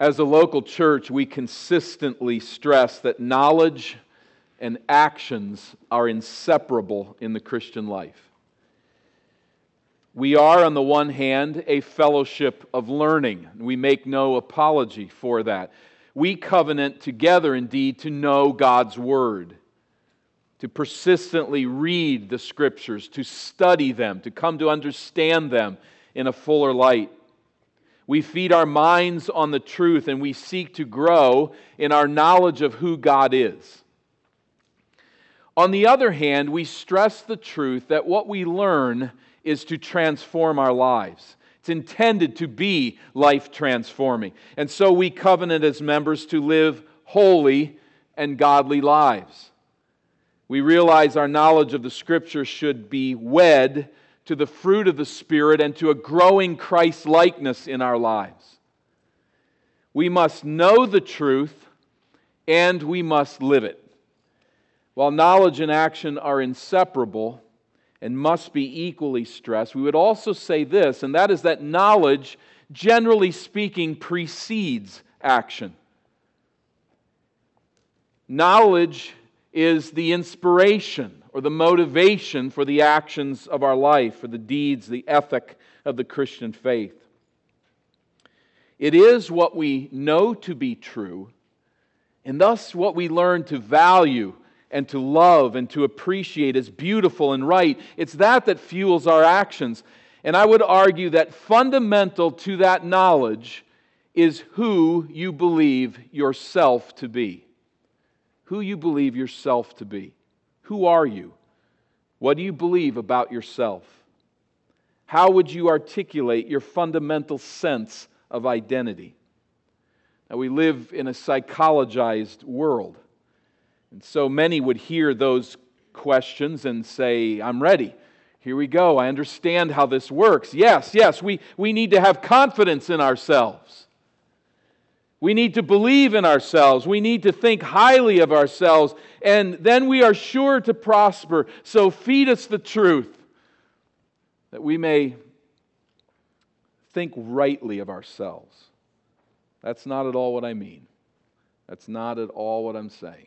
As a local church, we consistently stress that knowledge and actions are inseparable in the Christian life. We are, on the one hand, a fellowship of learning. We make no apology for that. We covenant together, indeed, to know God's Word, to persistently read the Scriptures, to study them, to come to understand them in a fuller light. We feed our minds on the truth and we seek to grow in our knowledge of who God is. On the other hand, we stress the truth that what we learn is to transform our lives. It's intended to be life transforming. And so we covenant as members to live holy and godly lives. We realize our knowledge of the Scripture should be wed to the fruit of the Spirit and to a growing Christ likeness in our lives. We must know the truth and we must live it. While knowledge and action are inseparable and must be equally stressed, we would also say this, and that is that knowledge, generally speaking, precedes action. Knowledge is the inspiration or the motivation for the actions of our life, for the deeds, the ethic of the Christian faith. It is what we know to be true, and thus what we learn to value and to love and to appreciate as beautiful and right. It's that that fuels our actions. And I would argue that fundamental to that knowledge is who you believe yourself to be. Who you believe yourself to be. Who are you? What do you believe about yourself? How would you articulate your fundamental sense of identity? Now, we live in a psychologized world. And so many would hear those questions and say, I'm ready. Here we go. I understand how this works. Yes, yes, we, we need to have confidence in ourselves. We need to believe in ourselves. We need to think highly of ourselves. And then we are sure to prosper. So feed us the truth that we may think rightly of ourselves. That's not at all what I mean. That's not at all what I'm saying.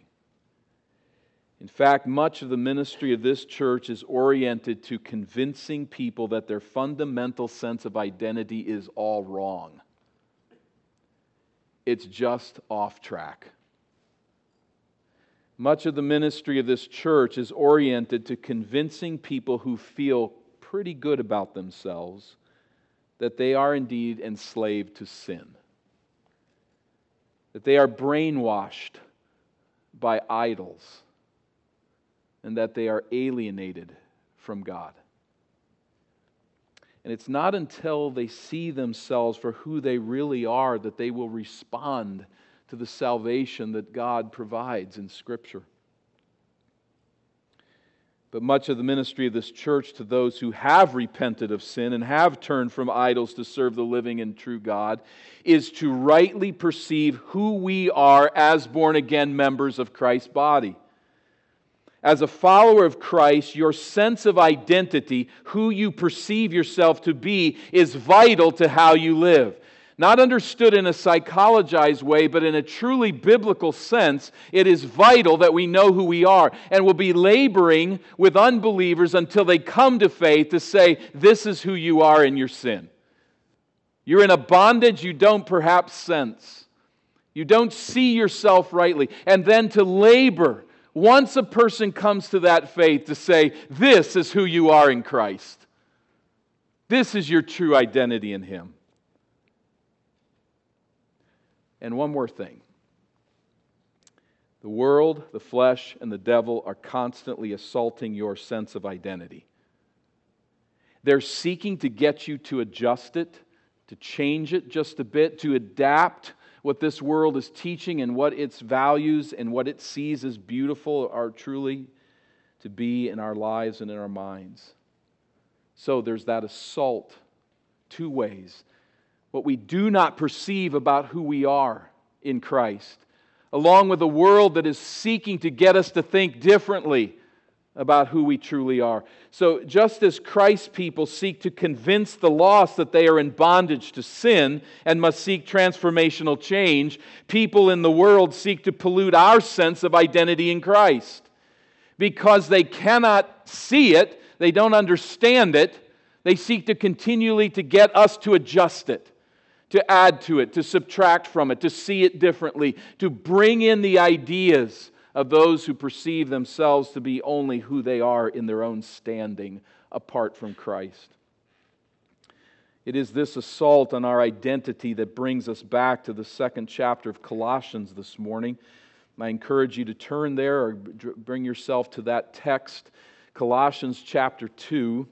In fact, much of the ministry of this church is oriented to convincing people that their fundamental sense of identity is all wrong it's just off track. Much of the ministry of this church is oriented to convincing people who feel pretty good about themselves that they are indeed enslaved to sin, that they are brainwashed by idols, and that they are alienated from God. And it's not until they see themselves for who they really are that they will respond to the salvation that God provides in Scripture. But much of the ministry of this church to those who have repented of sin and have turned from idols to serve the living and true God is to rightly perceive who we are as born again members of Christ's body as a follower of Christ, your sense of identity, who you perceive yourself to be, is vital to how you live. Not understood in a psychologized way, but in a truly biblical sense, it is vital that we know who we are and will be laboring with unbelievers until they come to faith to say, This is who you are in your sin. You're in a bondage you don't perhaps sense. You don't see yourself rightly. And then to labor once a person comes to that faith to say, This is who you are in Christ, this is your true identity in Him. And one more thing the world, the flesh, and the devil are constantly assaulting your sense of identity. They're seeking to get you to adjust it, to change it just a bit, to adapt what this world is teaching and what its values and what it sees as beautiful are truly to be in our lives and in our minds. So there's that assault two ways. What we do not perceive about who we are in Christ, along with a world that is seeking to get us to think differently about who we truly are. So, just as Christ's people seek to convince the lost that they are in bondage to sin and must seek transformational change, people in the world seek to pollute our sense of identity in Christ. Because they cannot see it, they don't understand it, they seek to continually to get us to adjust it to add to it, to subtract from it, to see it differently, to bring in the ideas of those who perceive themselves to be only who they are in their own standing apart from Christ. It is this assault on our identity that brings us back to the second chapter of Colossians this morning. I encourage you to turn there or bring yourself to that text, Colossians chapter 2.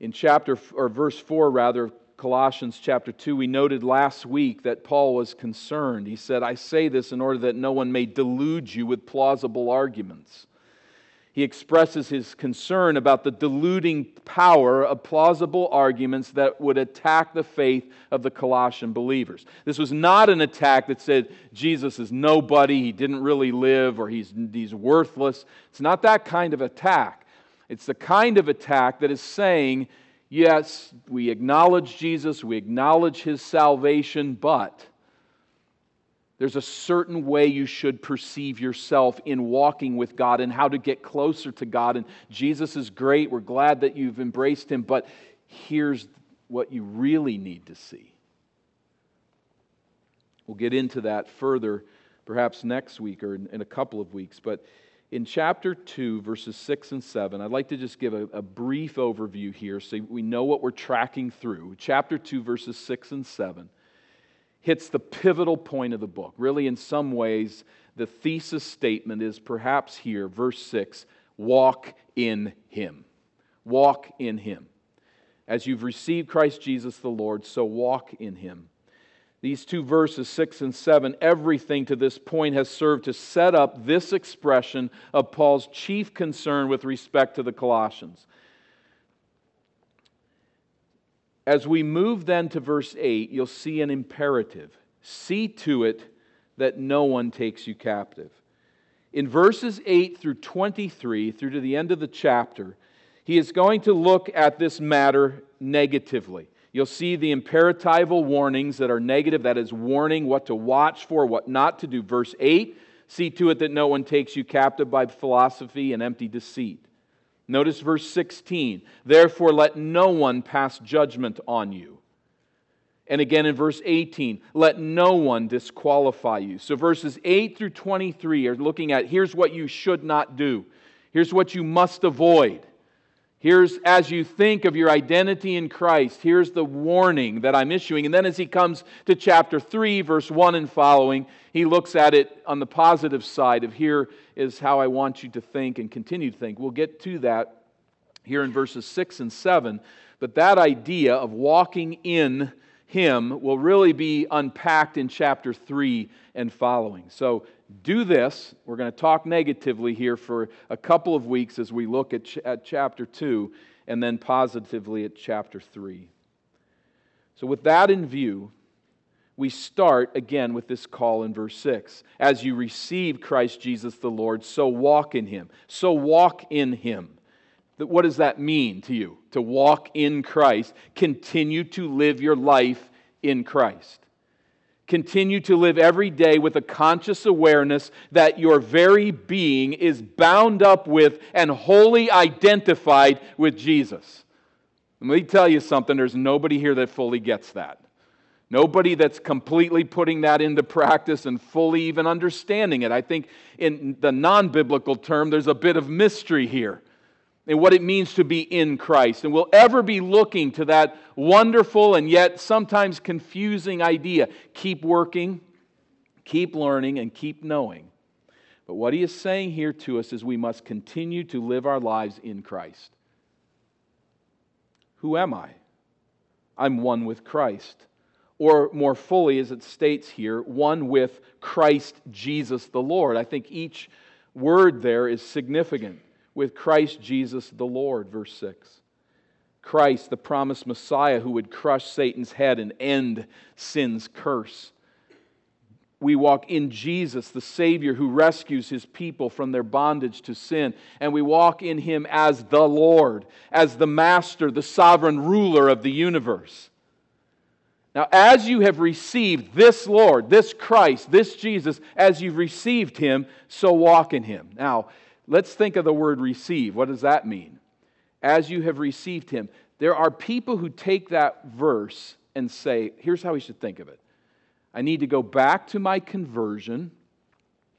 In chapter or verse 4 rather Colossians chapter 2, we noted last week that Paul was concerned. He said, I say this in order that no one may delude you with plausible arguments. He expresses his concern about the deluding power of plausible arguments that would attack the faith of the Colossian believers. This was not an attack that said Jesus is nobody, he didn't really live, or he's, he's worthless. It's not that kind of attack. It's the kind of attack that is saying yes, we acknowledge Jesus, we acknowledge his salvation, but there's a certain way you should perceive yourself in walking with God and how to get closer to God. And Jesus is great. We're glad that you've embraced him, but here's what you really need to see. We'll get into that further perhaps next week or in a couple of weeks, but in chapter 2, verses 6 and 7, I'd like to just give a, a, brief overview here so we know what we're tracking through. Chapter 2, verses 6 and 7 hits the pivotal point of the book. Really, in some ways, the thesis statement is perhaps here, verse 6 walk in Him. Walk in Him. As you've received Christ Jesus the Lord, so walk in Him. These two verses, 6 and 7, everything to this point has served to set up this expression of Paul's chief concern with respect to the Colossians. As we move then to verse 8, you'll see an imperative see to it that no one takes you captive. In verses 8 through 23, through to the end of the chapter, he is going to look at this matter negatively. You'll see the imperatival warnings that are negative, that is, warning what to watch for, what not to do. Verse 8 see to it that no one takes you captive by philosophy and empty deceit. Notice verse 16 therefore let no one pass judgment on you. And again in verse 18, let no one disqualify you. So verses 8 through 23 are looking at here's what you should not do, here's what you must avoid. Here's, as you think of your identity in Christ, here's the warning that I'm issuing. And then as he comes to chapter 3, verse 1 and following, he looks at it on the positive side of here is how I want you to think and continue to think. We'll get to that here in verses 6 and 7. But that idea of walking in him will really be unpacked in chapter 3 and following. So do this. We're going to talk negatively here for a couple of weeks as we look at, ch- at chapter 2 and then positively at chapter 3. So, with that in view, we start again with this call in verse 6. As you receive Christ Jesus the Lord, so walk in him. So walk in him. What does that mean to you? To walk in Christ. Continue to live your life in Christ continue to live every day with a conscious awareness that your very being is bound up with and wholly identified with Jesus. Let me tell you something there's nobody here that fully gets that. Nobody that's completely putting that into practice and fully even understanding it. I think in the non biblical term, there's a bit of mystery here and what it means to be in Christ. And we'll ever be looking to that wonderful and yet sometimes confusing idea. Keep working, keep learning, and keep knowing. But what he is saying here to us is we must continue to live our lives in Christ. Who am I? I'm one with Christ. Or more fully, as it states here, one with Christ Jesus the Lord. I think each word there is significant with Christ Jesus the Lord, verse 6. Christ, the promised Messiah who would crush Satan's head and end sin's curse. we walk in Jesus, the Savior who rescues his people from their bondage to sin. And we walk in him as the Lord, as the Master, the sovereign ruler of the universe. Now, as you have received this Lord, this Christ, this Jesus, as you've received him, so walk in him. Now, let's think of the word receive. What does that mean? As you have received him. There are people who take that verse and say, here's how we should think of it I need to go back to my conversion.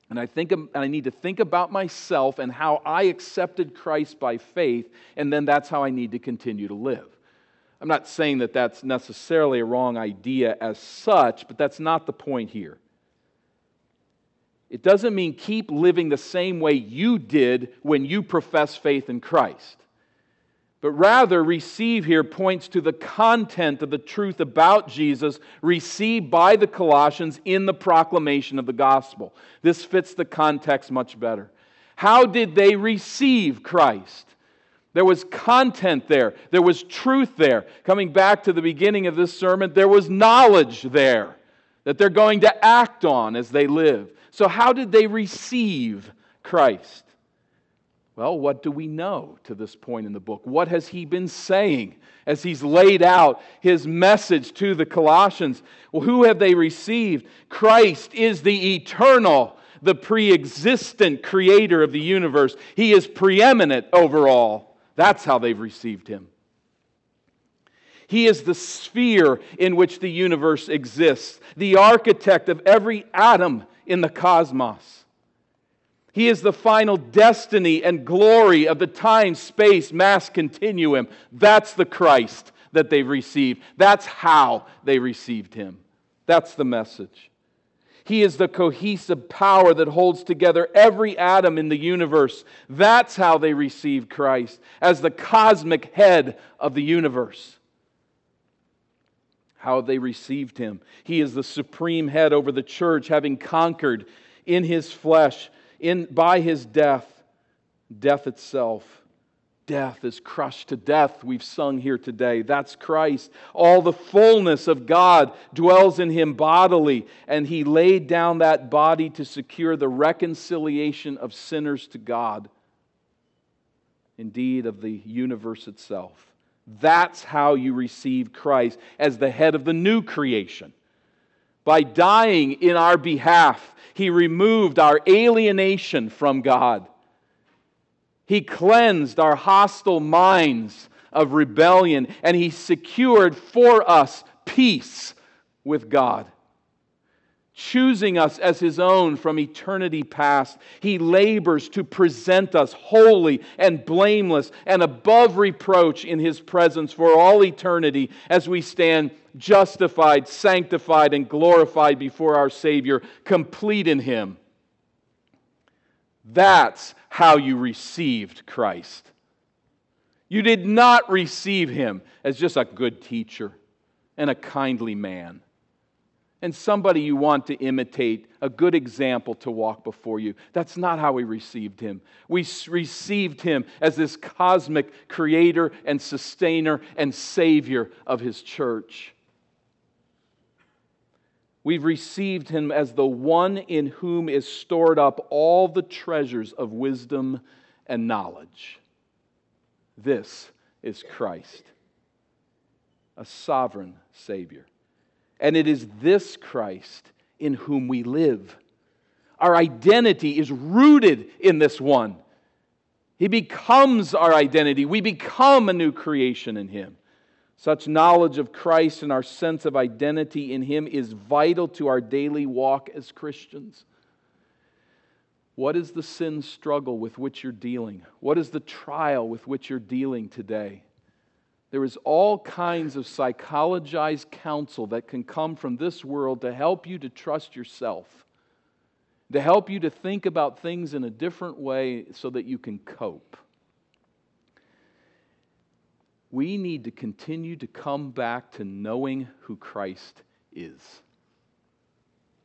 And I, think, and I need to think about myself and how I accepted Christ by faith, and then that's how I need to continue to live. I'm not saying that that's necessarily a wrong idea as such, but that's not the point here. It doesn't mean keep living the same way you did when you profess faith in Christ but rather receive here points to the content of the truth about Jesus received by the Colossians in the proclamation of the gospel. This fits the context much better. How did they receive Christ? There was content there, there was truth there. Coming back to the beginning of this sermon, there was knowledge there that they're going to act on as they live. So, how did they receive Christ? Well, what do we know to this point in the book? What has he been saying as he's laid out his message to the Colossians? Well, who have they received? Christ is the eternal, the pre existent creator of the universe. He is preeminent over all. That's how they've received him. He is the sphere in which the universe exists, the architect of every atom in the cosmos. He is the final destiny and glory of the time space mass continuum. That's the Christ that they've received. That's how they received him. That's the message. He is the cohesive power that holds together every atom in the universe. That's how they received Christ as the cosmic head of the universe. How they received him. He is the supreme head over the church, having conquered in his flesh in, by his death, death itself. Death is crushed to death, we've sung here today. That's Christ. All the fullness of God dwells in him bodily, and he laid down that body to secure the reconciliation of sinners to God, indeed, of the universe itself. That's how you receive Christ as the head of the new creation. By dying in our behalf, he removed our alienation from God. He cleansed our hostile minds of rebellion, and He secured for us peace with God. Choosing us as His own from eternity past, He labors to present us holy and blameless and above reproach in His presence for all eternity as we stand justified, sanctified, and glorified before our Savior, complete in Him. That's how you received Christ. You did not receive Him as just a good teacher and a kindly man and somebody you want to imitate, a good example to walk before you. That's not how we received him. We received him as this cosmic creator and sustainer and savior of his church. We've received him as the one in whom is stored up all the treasures of wisdom and knowledge. This is Christ, a sovereign Savior. And it is this Christ in whom we live. Our identity is rooted in this one. He becomes our identity. We become a new creation in Him. Such knowledge of Christ and our sense of identity in Him is vital to our daily walk as Christians. What is the sin struggle with which you're dealing? What is the trial with which you're dealing today? There is all kinds of psychologized counsel that can come from this world to help you to trust yourself, to help you to think about things in a different way so that you can cope. We need to continue to come back to knowing who Christ is.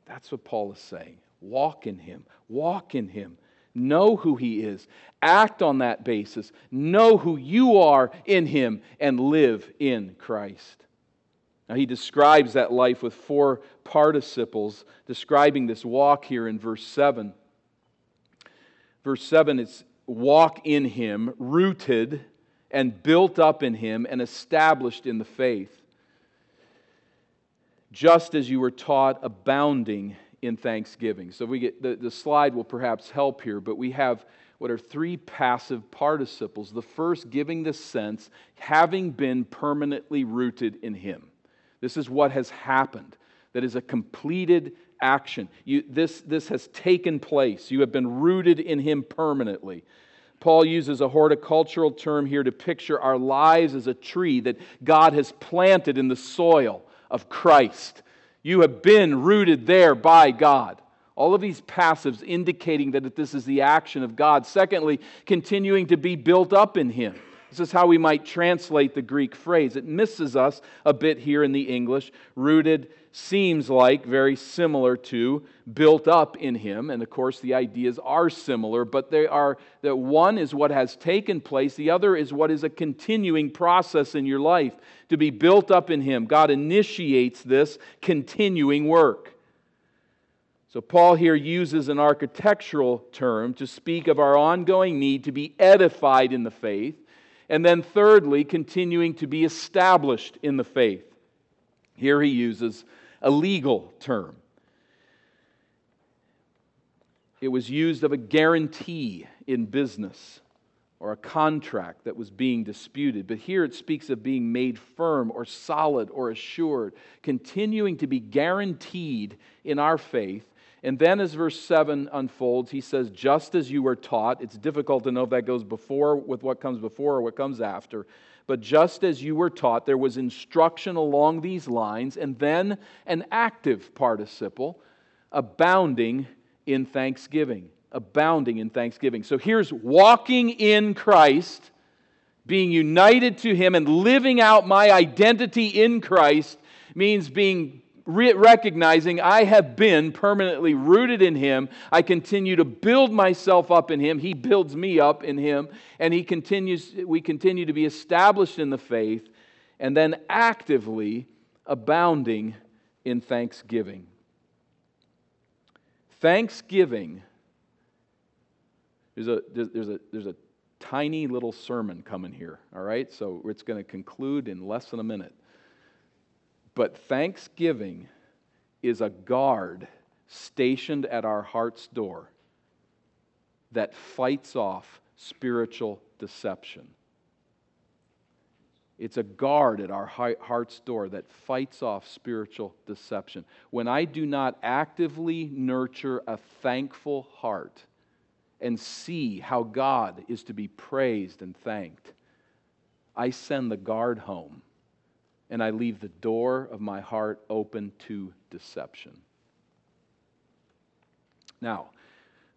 That's what Paul is saying. Walk in Him. Walk in Him. Know who He is. Act on that basis. Know who you are in Him and live in Christ. Now, he describes that life with four participles, describing this walk here in verse 7. Verse 7 it's walk in him, rooted and built up in him, and established in the faith. Just as you were taught, abounding in thanksgiving. So we get the, the slide will perhaps help here, but we have what are three passive participles. The first giving the sense, having been permanently rooted in him. This is what has happened. That is a completed action. You, this, this has taken place. You have been rooted in him permanently. Paul uses a horticultural term here to picture our lives as a tree that God has planted in the soil of Christ. You have been rooted there by God. All of these passives indicating that this is the action of God. Secondly, continuing to be built up in Him. This is how we might translate the Greek phrase. It misses us a bit here in the English. Rooted seems like very similar to built up in him. And of course the ideas are similar but they are that one is what has taken place the other is what is a continuing process in your life to be built up in him. God initiates this continuing work. So paul here uses an architectural term to speak of our ongoing need to be edified in the faith and then, thirdly, continuing to be established in the faith. Here he uses a legal term. It was used of a guarantee in business or a contract that was being disputed. But here it speaks of being made firm or solid or assured, continuing to be guaranteed in our faith and then, as verse 7 unfolds, he says, Just as you were taught, it's difficult to know if that goes before with what comes before or what comes after. But just as you were taught, there was instruction along these lines, and then an active participle, abounding in thanksgiving. Abounding in thanksgiving. So here's walking in Christ, being united to Him, and living out my identity in Christ means being re- recognizing I have been permanently rooted in Him. I continue to build myself up in Him. He builds me up in Him. And he continues, we continue to be established in the faith and then actively abounding in thanksgiving. Thanksgiving, there's a, there's a, there's a tiny little sermon coming here, all right? So it's going to conclude in less than a minute. But thanksgiving is a guard stationed at our heart's door that fights off spiritual deception. It's a guard at our heart's door that fights off spiritual deception. When I do not actively nurture a thankful heart and see how God is to be praised and thanked, I send the guard home and I leave the door of my heart open to deception. Now,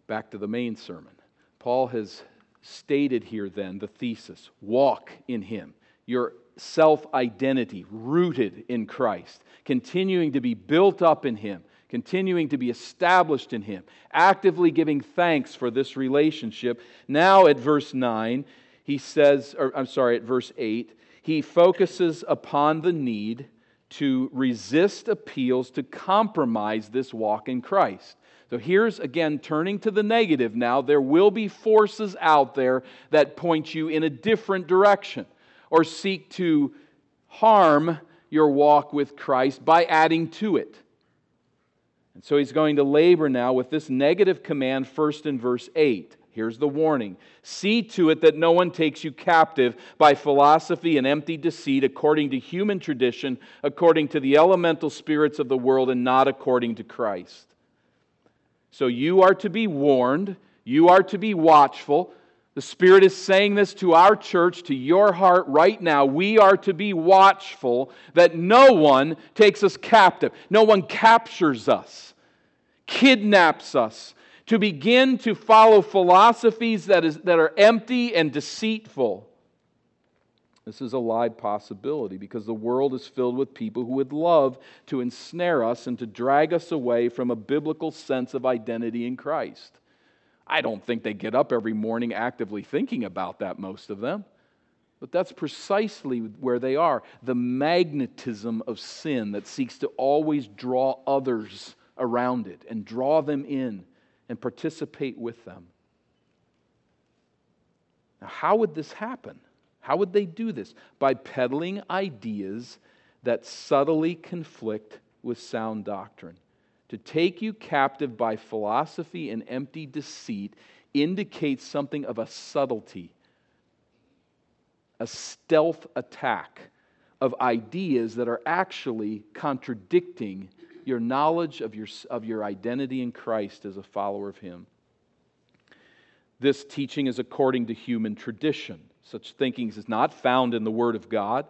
back to the main sermon. Paul has stated here then the thesis walk in Him. Your self identity rooted in Christ, continuing to be built up in Him, continuing to be established in Him, actively giving thanks for this relationship. Now, at verse 9, he says, or I'm sorry, at verse 8, he focuses upon the need to resist appeals to compromise this walk in Christ. So here's again turning to the negative now. There will be forces out there that point you in a different direction or seek to harm your walk with Christ by adding to it. And so he's going to labor now with this negative command first in verse 8. Here's the warning See to it that no one takes you captive by philosophy and empty deceit, according to human tradition, according to the elemental spirits of the world, and not according to Christ. So you are to be warned, you are to be watchful. The Spirit is saying this to our church, to your heart right now. We are to be watchful that no one takes us captive, no one captures us, kidnaps us to begin to follow philosophies that, is, that are empty and deceitful. This is a live possibility because the world is filled with people who would love to ensnare us and to drag us away from a biblical sense of identity in Christ. I don't think they get up every morning actively thinking about that, most of them. But that's precisely where they are the magnetism of sin that seeks to always draw others around it and draw them in and participate with them. Now, how would this happen? How would they do this? By peddling ideas that subtly conflict with sound doctrine. To take you captive by philosophy and empty deceit indicates something of a subtlety a stealth attack of ideas that are actually contradicting your knowledge of your, of your identity in Christ as a follower of Him. This teaching is according to human tradition. Such thinking is not found in the Word of God,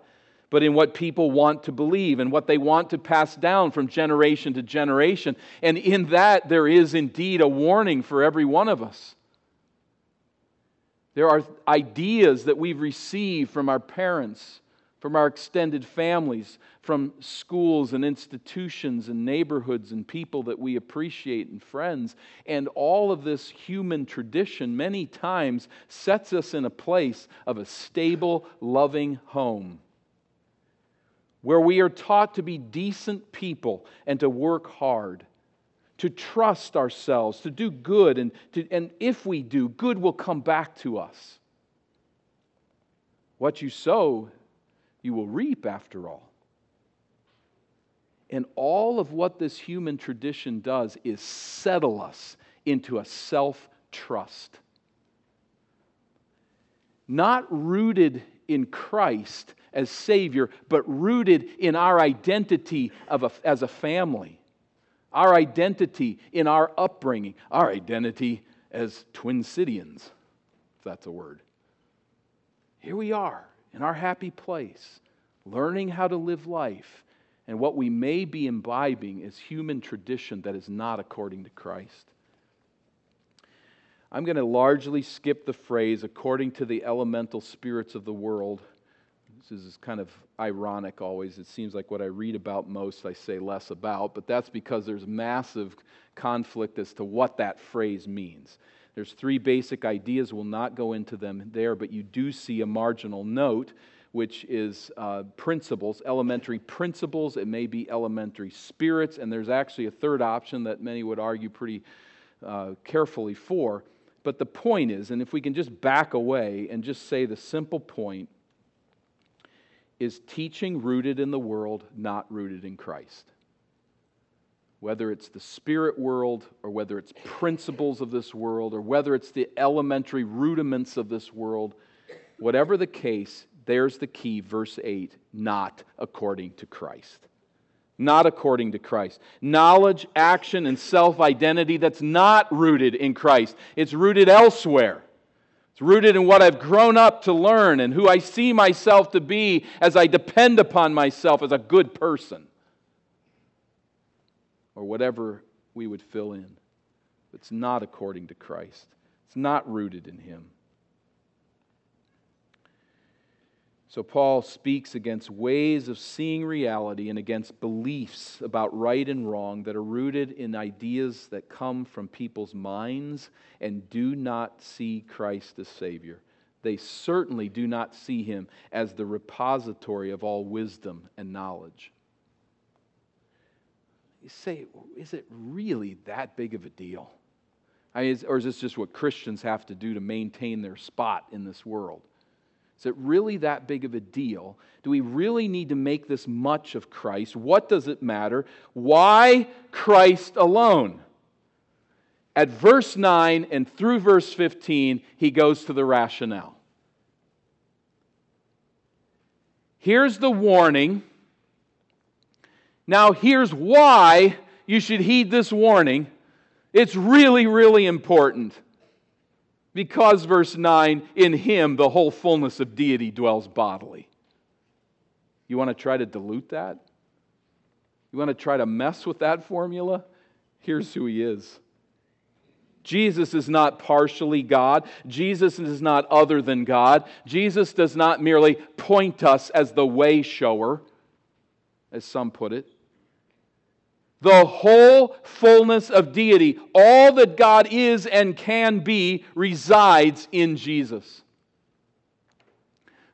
but in what people want to believe and what they want to pass down from generation to generation. And in that, there is indeed a warning for every one of us. There are ideas that we've received from our parents, from our extended families, from schools and institutions and neighborhoods and people that we appreciate and friends. And all of this human tradition, many times, sets us in a place of a stable, loving home where we are taught to be decent people and to work hard to trust ourselves, to do good, and, to, and if we do, good will come back to us. What you sow, you will reap after all. And all of what this human tradition does is settle us into a self trust. Not rooted in Christ as Savior, but rooted in our identity of a, as a family our identity in our upbringing, our identity as Twin Cityans, if that's a word. Here we are in our happy place, learning how to live life. And what we may be imbibing is human tradition that is not according to Christ. I'm going to largely skip the phrase according to the elemental spirits of the world this is kind of ironic always. It seems like what I read about most, I say less about, but that's because there's massive conflict as to what that phrase means. There's three basic ideas. We'll not go into them there, but you do see a marginal note, which is uh, principles, elementary principles. It may be elementary spirits, and there's actually a third option that many would argue pretty uh, carefully for. But the point is, and if we can just back away and just say the simple point is teaching rooted in the world, not rooted in Christ. Whether it's the spirit world, or whether it's principles of this world, or whether it's the elementary rudiments of this world, whatever the case, there's the key, verse 8 not according to Christ. Not according to Christ. Knowledge, action, and self identity that's not rooted in Christ, it's rooted elsewhere. It's rooted in what I've grown up to learn and who I see myself to be as I depend upon myself as a good person. Or whatever we would fill in. It's not according to Christ, it's not rooted in Him. So, Paul speaks against ways of seeing reality and against beliefs about right and wrong that are rooted in ideas that come from people's minds and do not see Christ as Savior. They certainly do not see Him as the repository of all wisdom and knowledge. You say, is it really that big of a deal? I mean, or is this just what Christians have to do to maintain their spot in this world? Is it really that big of a deal? Do we really need to make this much of Christ? What does it matter? Why Christ alone? At verse 9 and through verse 15, he goes to the rationale. Here's the warning. Now, here's why you should heed this warning. It's really, really important. Because, verse 9, in him the whole fullness of deity dwells bodily. You want to try to dilute that? You want to try to mess with that formula? Here's who he is. Jesus is not partially God. Jesus is not other than God. Jesus does not merely point us as the way shower, as some put it. The whole fullness of deity, all that God is and can be, resides in Jesus.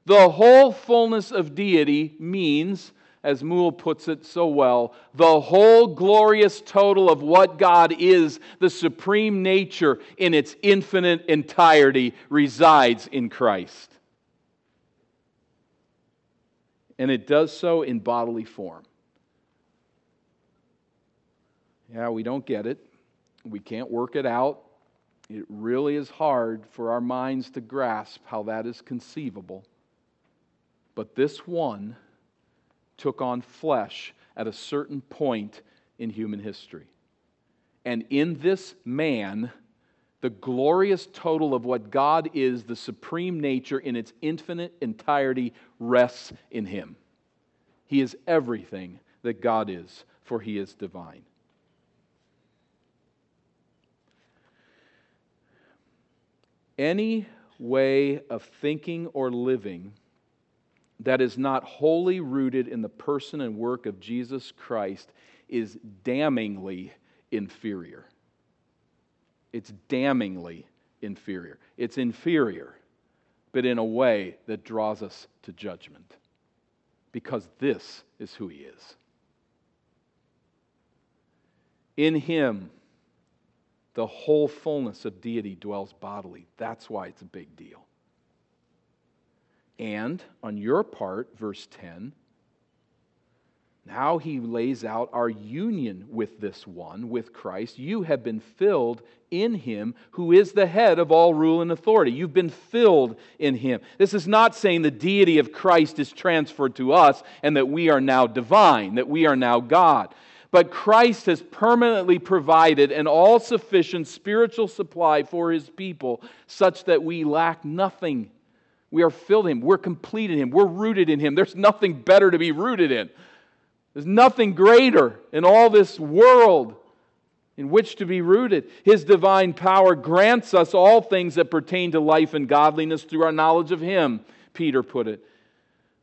The whole fullness of deity means, as Moule puts it so well, the whole glorious total of what God is, the supreme nature in its infinite entirety, resides in Christ. And it does so in bodily form. Yeah, we don't get it. We can't work it out. It really is hard for our minds to grasp how that is conceivable. But this one took on flesh at a certain point in human history. And in this man, the glorious total of what God is, the supreme nature in its infinite entirety, rests in him. He is everything that God is, for he is divine. Any way of thinking or living that is not wholly rooted in the person and work of Jesus Christ is damningly inferior. It's damningly inferior. It's inferior, but in a way that draws us to judgment because this is who He is. In Him, the whole fullness of deity dwells bodily. That's why it's a big deal. And on your part, verse 10, now he lays out our union with this one, with Christ. You have been filled in him who is the head of all rule and authority. You've been filled in him. This is not saying the deity of Christ is transferred to us and that we are now divine, that we are now God. But Christ has permanently provided an all sufficient spiritual supply for his people such that we lack nothing. We are filled in him. We're complete in him. We're rooted in him. There's nothing better to be rooted in. There's nothing greater in all this world in which to be rooted. His divine power grants us all things that pertain to life and godliness through our knowledge of him, Peter put it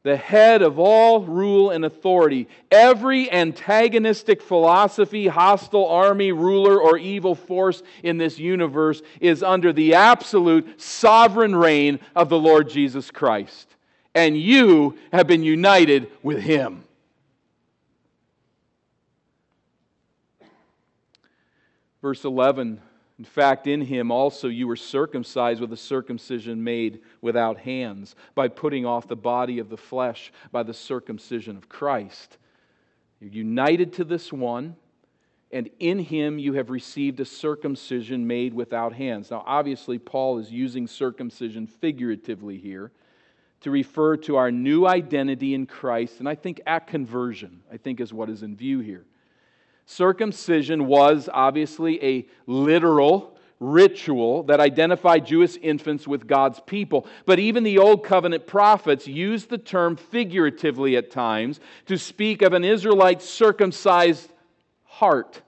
the head of all rule and authority. Every antagonistic philosophy, hostile army, ruler, or evil force in this universe is under the absolute sovereign reign of the Lord Jesus Christ. And you have been united with him. Verse 11 in fact, in him also you were circumcised with a circumcision made without hands, by putting off the body of the flesh by the circumcision of Christ. You're united to this one, and in him you have received a circumcision made without hands. Now, obviously, Paul is using circumcision figuratively here to refer to our new identity in Christ, and I think at conversion, I think is what is in view here. Circumcision was obviously a literal ritual that identified Jewish infants with God's people. But even the Old Covenant prophets used the term figuratively at times to speak of an Israelite circumcised heart.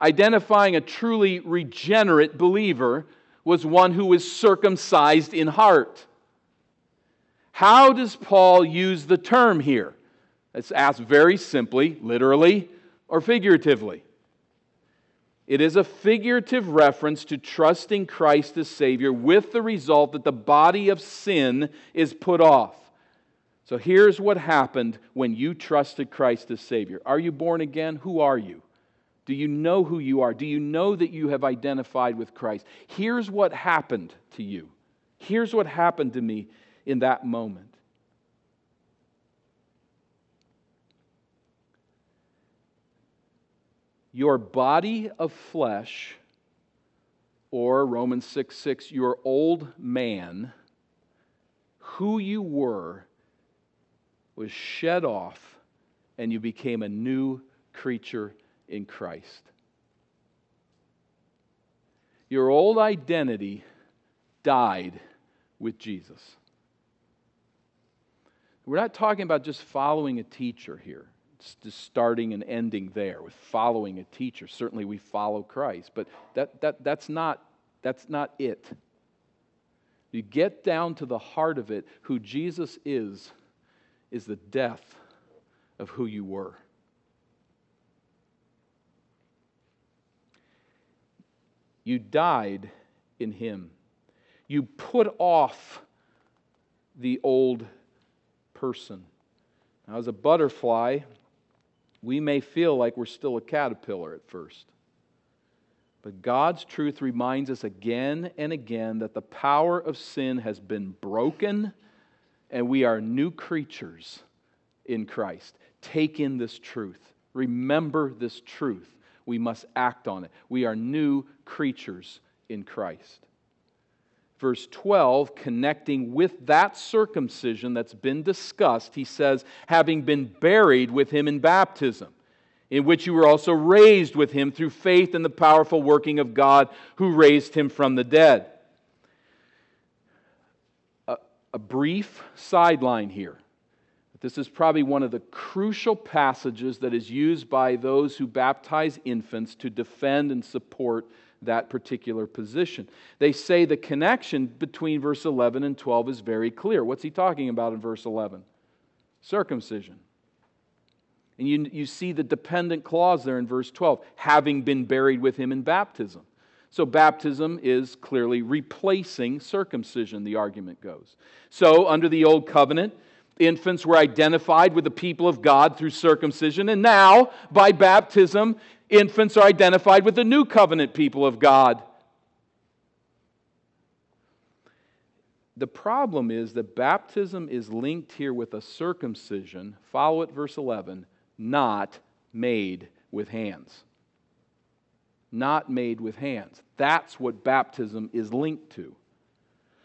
Identifying a truly regenerate believer was one who was circumcised in heart. How does Paul use the term here? It's asked very simply, literally or figuratively. It is a figurative reference to trusting Christ as Savior with the result that the body of sin is put off. So here's what happened when you trusted Christ as Savior. Are you born again? Who are you? Do you know who you are? Do you know that you have identified with Christ? Here's what happened to you. Here's what happened to me in that moment. Your body of flesh, or Romans 6 6, your old man, who you were, was shed off, and you became a new creature in Christ. Your old identity died with Jesus. We're not talking about just following a teacher here starting and ending there with following a teacher. Certainly we follow Christ, but that, that, that's, not, that's not it. You get down to the heart of it, who Jesus is, is the death of who you were. You died in Him. You put off the old person. Now, as a butterfly, we may feel like we're still a caterpillar at first. But God's truth reminds us again and again that the power of sin has been broken and we are new creatures in Christ. Take in this truth. Remember this truth. We must act on it. We are new creatures in Christ. Verse 12, connecting with that circumcision that's been discussed, he says, having been buried with him in baptism in which you were also raised with him through faith in the powerful working of God who raised him from the dead. A, a brief sideline here. This is probably one of the crucial passages that is used by those who baptize infants to defend and support that particular position. They say the connection between verse 11 and 12 is very clear. What's he talking about in verse 11? Circumcision. And you, you see the dependent clause there in verse 12 having been buried with him in baptism. So, baptism is clearly replacing circumcision, the argument goes. So, under the old covenant, infants were identified with the people of God through circumcision, and now, by baptism, infants are identified with the new covenant people of God. The problem is that baptism is linked here with a circumcision. Follow it, verse 11 not made with hands. Not made with hands. That's what baptism is linked to.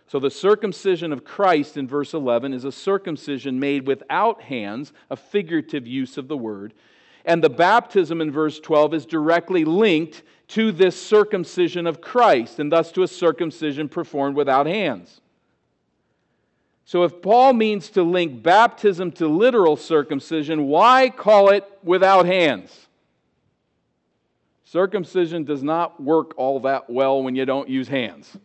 So, the circumcision of Christ in verse 11 is a circumcision made without hands, a figurative use of the word. And the baptism in verse 12 is directly linked to this circumcision of Christ, and thus to a circumcision performed without hands. So, if Paul means to link baptism to literal circumcision, why call it without hands? Circumcision does not work all that well when you don't use hands.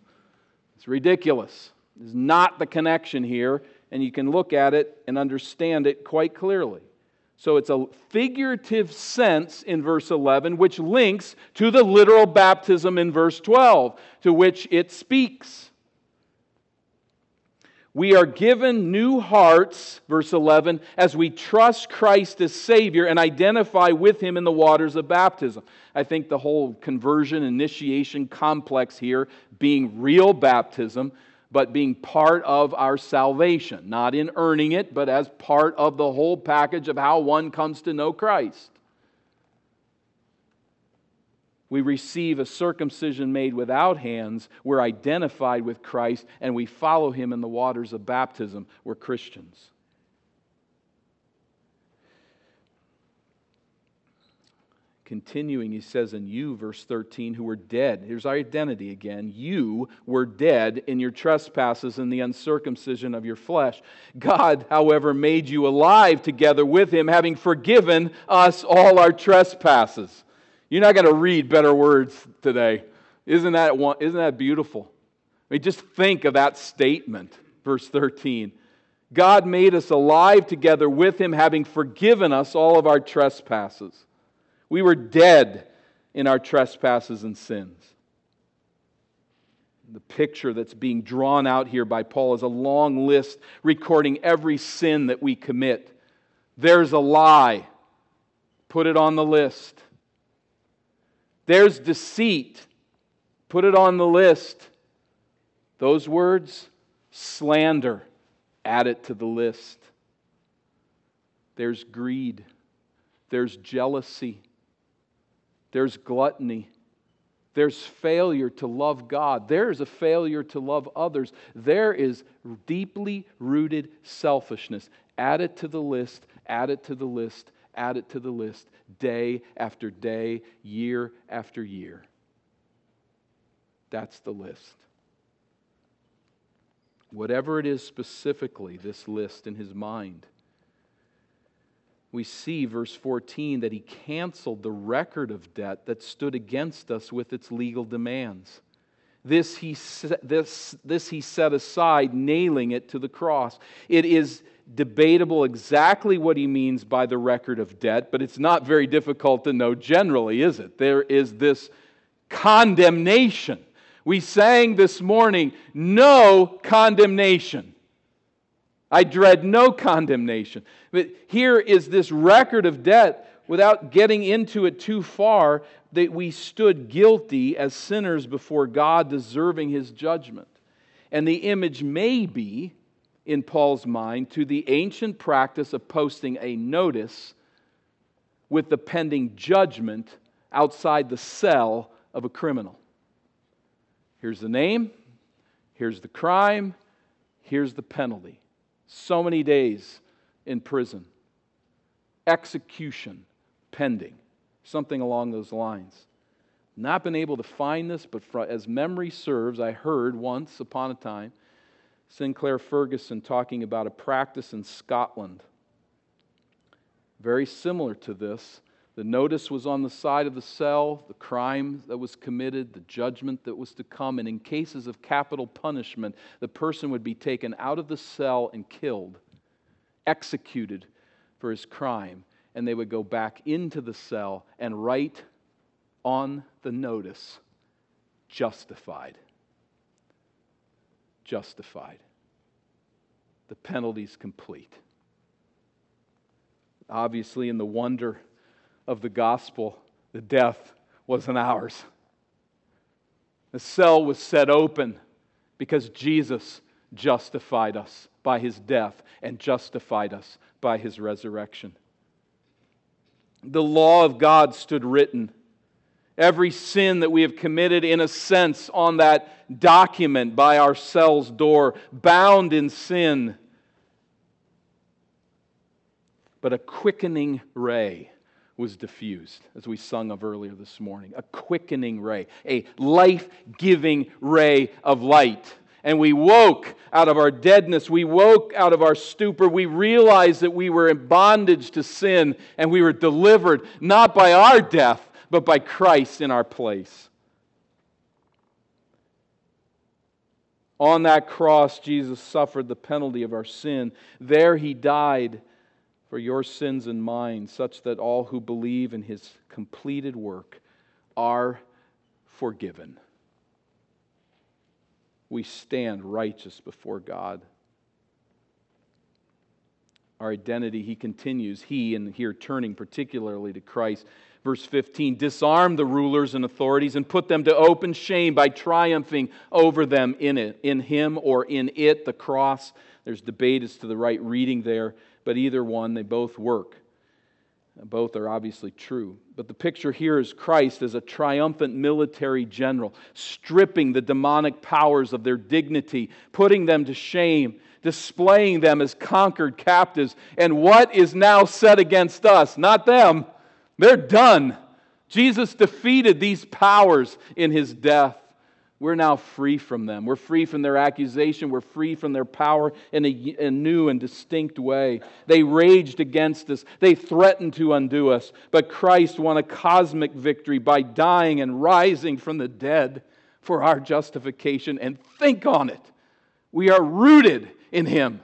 It's ridiculous. It's not the connection here, and you can look at it and understand it quite clearly. So it's a figurative sense in verse 11, which links to the literal baptism in verse 12, to which it speaks. We are given new hearts, verse 11, as we trust Christ as Savior and identify with Him in the waters of baptism. I think the whole conversion initiation complex here being real baptism, but being part of our salvation, not in earning it, but as part of the whole package of how one comes to know Christ we receive a circumcision made without hands, we're identified with Christ, and we follow him in the waters of baptism. We're Christians. Continuing, he says in you, verse 13, who were dead. Here's our identity again. You were dead in your trespasses and the uncircumcision of your flesh. God, however, made you alive together with him, having forgiven us all our trespasses you're not going to read better words today. Isn't that, one, isn't that beautiful? I mean, just think of that statement, verse 13. God made us alive together with Him, having forgiven us all of our trespasses. We were dead in our trespasses and sins. The picture that's being drawn out here by Paul is a long list recording every sin that we commit. There's a lie, put it on the list. There's deceit. Put it on the list. Those words, slander, add it to the list. There's greed. There's jealousy. There's gluttony. There's failure to love God. There's a failure to love others. There is deeply rooted selfishness. Add it to the list, add it to the list, add it to the list day after day, year after year. That's the list. Whatever it is specifically, this list in his mind, we see, verse 14, that he canceled the record of debt that stood against us with its legal demands. This he, this, this he set aside, nailing it to the cross. It is debatable exactly what he means by the record of debt, but it's not very difficult to know generally, is it? There is this condemnation. We sang this morning, no condemnation. I dread no condemnation. But here is this record of debt without getting into it too far that we stood guilty as sinners before God, deserving his judgment. And the image may be, in Paul's mind, to the ancient practice of posting a notice with the pending judgment outside the cell of a criminal. Here's the name, here's the crime, here's the penalty. So many days in prison, execution pending, something along those lines. Not been able to find this, but as memory serves, I heard once upon a time Sinclair Ferguson talking about a practice in Scotland. Very similar to this, the notice was on the side of the cell, the crime that was committed, the judgment that was to come, and in cases of capital punishment, the person would be taken out of the cell and killed, executed for his crime, and they would go back into the cell and write on the notice, justified. Justified. The penalty's complete. Obviously, in the wonder of the gospel, the death wasn't ours. The cell was set open because Jesus justified us by his death and justified us by his resurrection. The law of God stood written. Every sin that we have committed, in a sense, on that document by our cell's door, bound in sin. But a quickening ray was diffused, as we sung of earlier this morning. A quickening ray, a life giving ray of light. And we woke out of our deadness. We woke out of our stupor. We realized that we were in bondage to sin and we were delivered not by our death, but by Christ in our place. On that cross, Jesus suffered the penalty of our sin. There he died for your sins and mine, such that all who believe in his completed work are forgiven. We stand righteous before God. Our identity, he continues, he, and here turning particularly to Christ. Verse 15 disarm the rulers and authorities and put them to open shame by triumphing over them in it, in him or in it, the cross. There's debate as to the right reading there but either one, they both work. Both are obviously true. But the picture here is Christ as a triumphant military general, stripping the demonic powers of their dignity, putting them to shame, displaying them as conquered captives. And what is now set against us? Not them. They're done. Jesus defeated these powers in his death. We're now free from them. We're free from their accusation. We're free from their power in a, a, new and distinct way. They raged against us, they threatened to undo us. But Christ won a cosmic victory by dying and rising from the dead for our justification. And think on it. We are rooted in Him.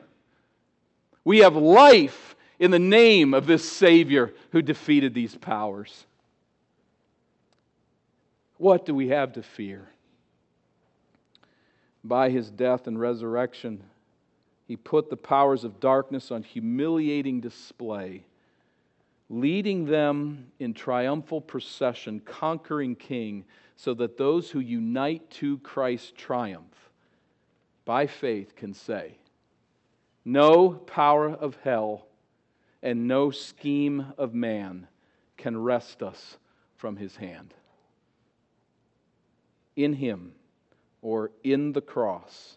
We have life in the name of this Savior who defeated these powers. What do we have to fear? By his death and resurrection, he put the powers of darkness on humiliating display, leading them in triumphal procession, conquering king, so that those who unite to Christ's triumph by faith can say, No power of hell and no scheme of man can wrest us from his hand. In him, or in the cross.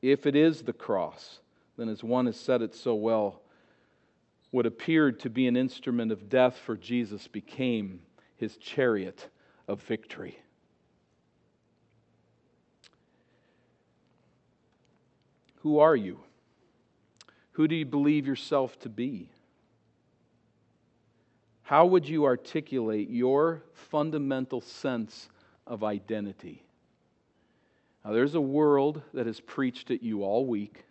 If it is the cross, then as one has said it so well, what appeared to be an instrument of death for Jesus became his chariot of victory. Who are you? Who do you believe yourself to be? How would you articulate your fundamental sense of identity? Now, there's a world that has preached at you all week.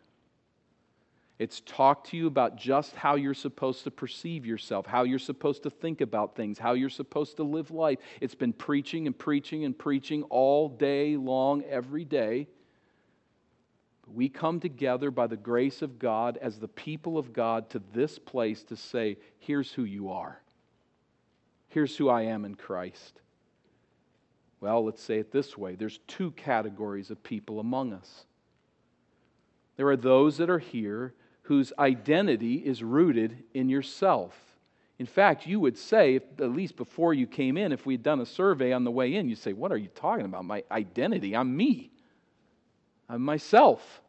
It's talked to you about just how you're supposed to perceive yourself, how you're supposed to think about things, how you're supposed to live life. It's been preaching and preaching and preaching all day long, every day. We come together by the grace of God as the people of God to this place to say, here's who you are. Here's who I am in Christ. Well, let's say it this way there's two categories of people among us. There are those that are here whose identity is rooted in yourself. In fact, you would say, if, at least before you came in, if we'd done a survey on the way in, you'd say, What are you talking about? My identity? I'm me. I'm myself.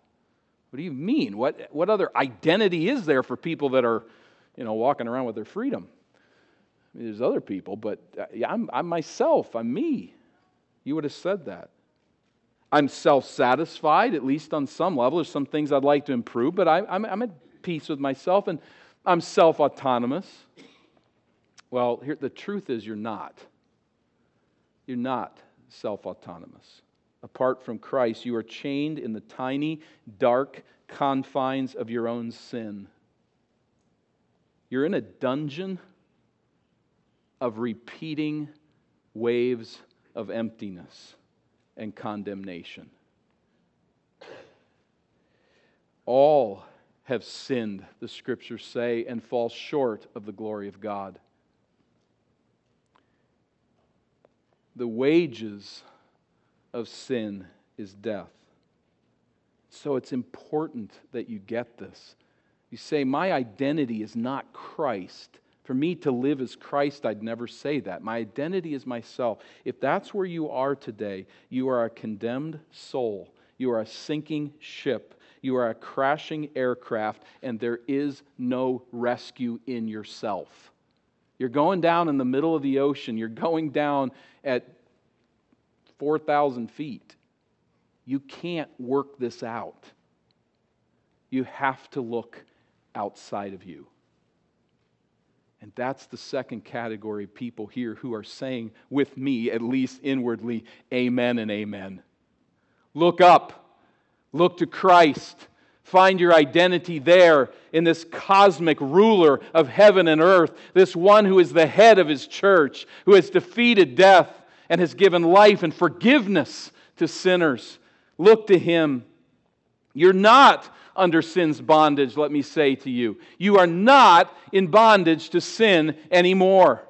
What do you mean? What, what other identity is there for people that are, you know, walking around with their freedom? I mean, there's other people, but uh, I'm, I'm myself. I'm me. You would have said that. I'm self satisfied, at least on some level. There's some things I'd like to improve, but I, I'm, I'm at peace with myself and I'm self autonomous. Well, here, the truth is, you're not. You're not self autonomous. Apart from Christ, you are chained in the tiny, dark confines of your own sin. You're in a dungeon of repeating waves of emptiness and condemnation. All have sinned, the scriptures say, and fall short of the glory of God. The wages of sin is death. So it's important that you get this. You say, My identity is not Christ. For me to live as Christ, I'd never say that. My identity is myself. If that's where you are today, you are a condemned soul. You are a sinking ship. You are a crashing aircraft, and there is no rescue in yourself. You're going down in the middle of the ocean. You're going down at 4,000 feet. You can't work this out. You have to look outside of you. And that's the second category of people here who are saying with me, at least inwardly, Amen and Amen. Look up, look to Christ. Find your identity there in this cosmic ruler of heaven and earth, this one who is the head of his church, who has defeated death and has given life and forgiveness to sinners. Look to him. You're not under sin's bondage, let me say to you. You are not in bondage to sin anymore.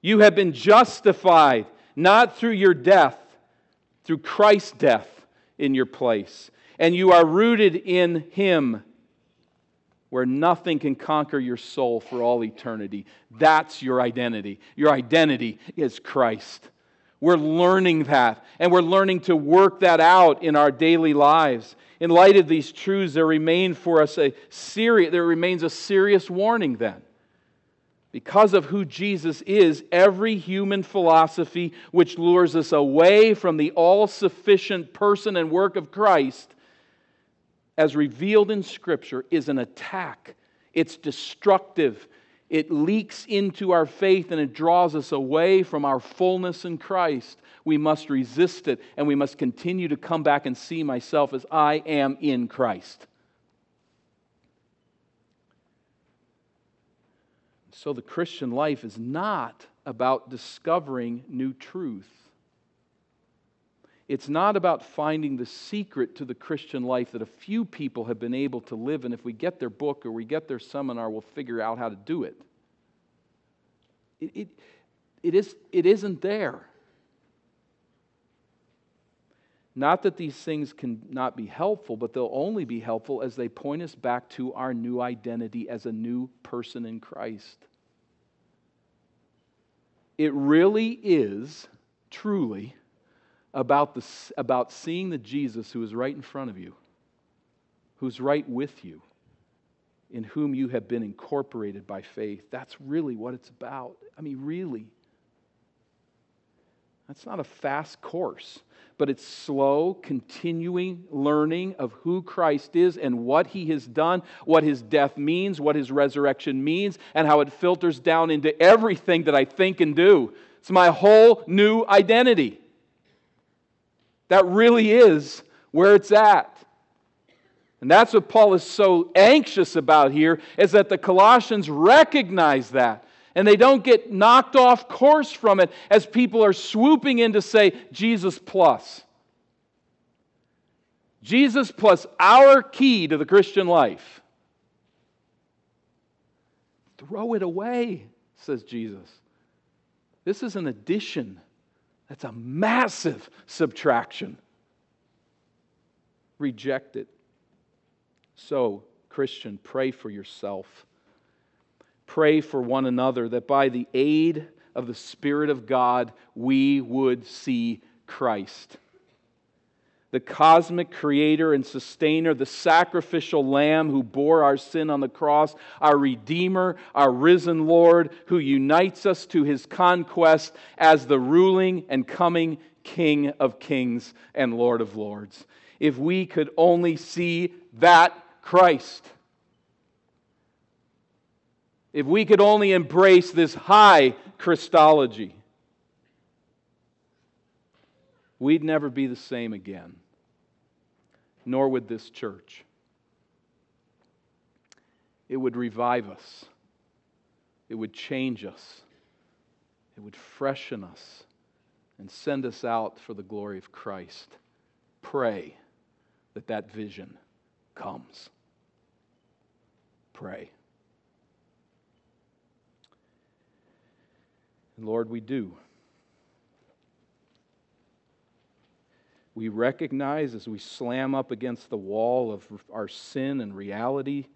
You have been justified not through your death, through Christ's death in your place. And you are rooted in Him where nothing can conquer your soul for all eternity. That's your identity. Your identity is Christ. We're learning that, and we're learning to work that out in our daily lives. In light of these truths, there remain for us a serious, there remains a serious warning then. Because of who Jesus is, every human philosophy which lures us away from the all sufficient person and work of Christ, as revealed in Scripture, is an attack. It's destructive it leaks into our faith and it draws us away from our fullness in Christ. We must resist it and we must continue to come back and see myself as I am in Christ. So the Christian life is not about discovering new truth. It's not about finding the secret to the Christian life that a few people have been able to live, and if we get their book or we get their seminar, we'll figure out how to do it. It, it, it, is, it isn't there. Not that these things can not be helpful, but they'll only be helpful as they point us back to our new identity as a new person in Christ. It really is, truly, about, the, about seeing the Jesus who is right in front of you, who's right with you, in whom you have been incorporated by faith. That's really what it's about. I mean, really. That's not a fast course, but it's slow, continuing learning of who Christ is and what he has done, what his death means, what his resurrection means, and how it filters down into everything that I think and do. It's my whole new identity. That really is where it's at. And that's what Paul is so anxious about here is that the Colossians recognize that and they don't get knocked off course from it as people are swooping in to say Jesus plus. Jesus plus our key to the Christian life. Throw it away, says Jesus. This is an addition. That's a massive subtraction. Reject it. So, Christian, pray for yourself. Pray for one another that by the aid of the Spirit of God, we would see Christ the cosmic creator and sustainer, the sacrificial lamb who bore our sin on the cross, our redeemer, our risen Lord, who unites us to his conquest as the ruling and coming King of kings and Lord of lords. If we could only see that Christ. If we could only embrace this high Christology, we'd never be the same again nor would this church. It would revive us, it would change us, it would freshen us, and send us out for the glory of Christ. Pray that that vision comes. Pray. And Lord, we do. We recognize as we slam up against the wall of our sin and reality,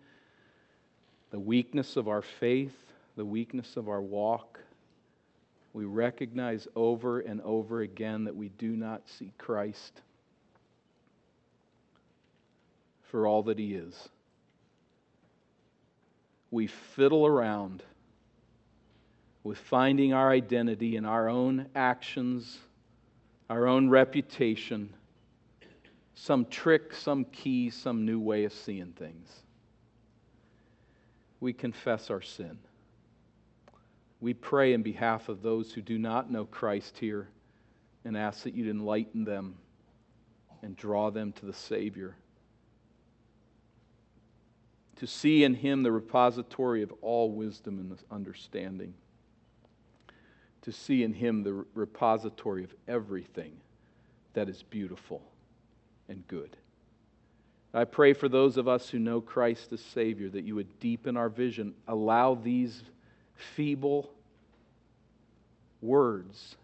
the weakness of our faith, the weakness of our walk. We recognize over and over again that we do not see Christ for all that He is. We fiddle around with finding our identity in our own actions our own reputation, some trick, some key, some new way of seeing things. We confess our sin. We pray in behalf of those who do not know Christ here and ask that you'd enlighten them and draw them to the Savior. To see in Him the repository of all wisdom and understanding to see in him the repository of everything that is beautiful and good. I pray for those of us who know Christ as Savior that you would deepen our vision, allow these feeble words,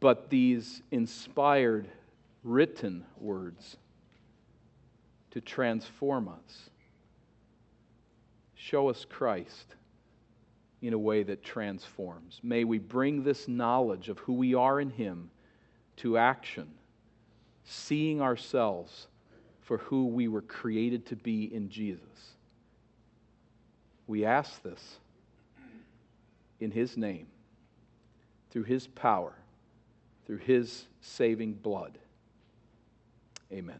but these inspired, written words to transform us. Show us Christ in a way that transforms. May we bring this knowledge of who we are in Him to action, seeing ourselves for who we were created to be in Jesus. We ask this in His name, through His power, through His saving blood. Amen.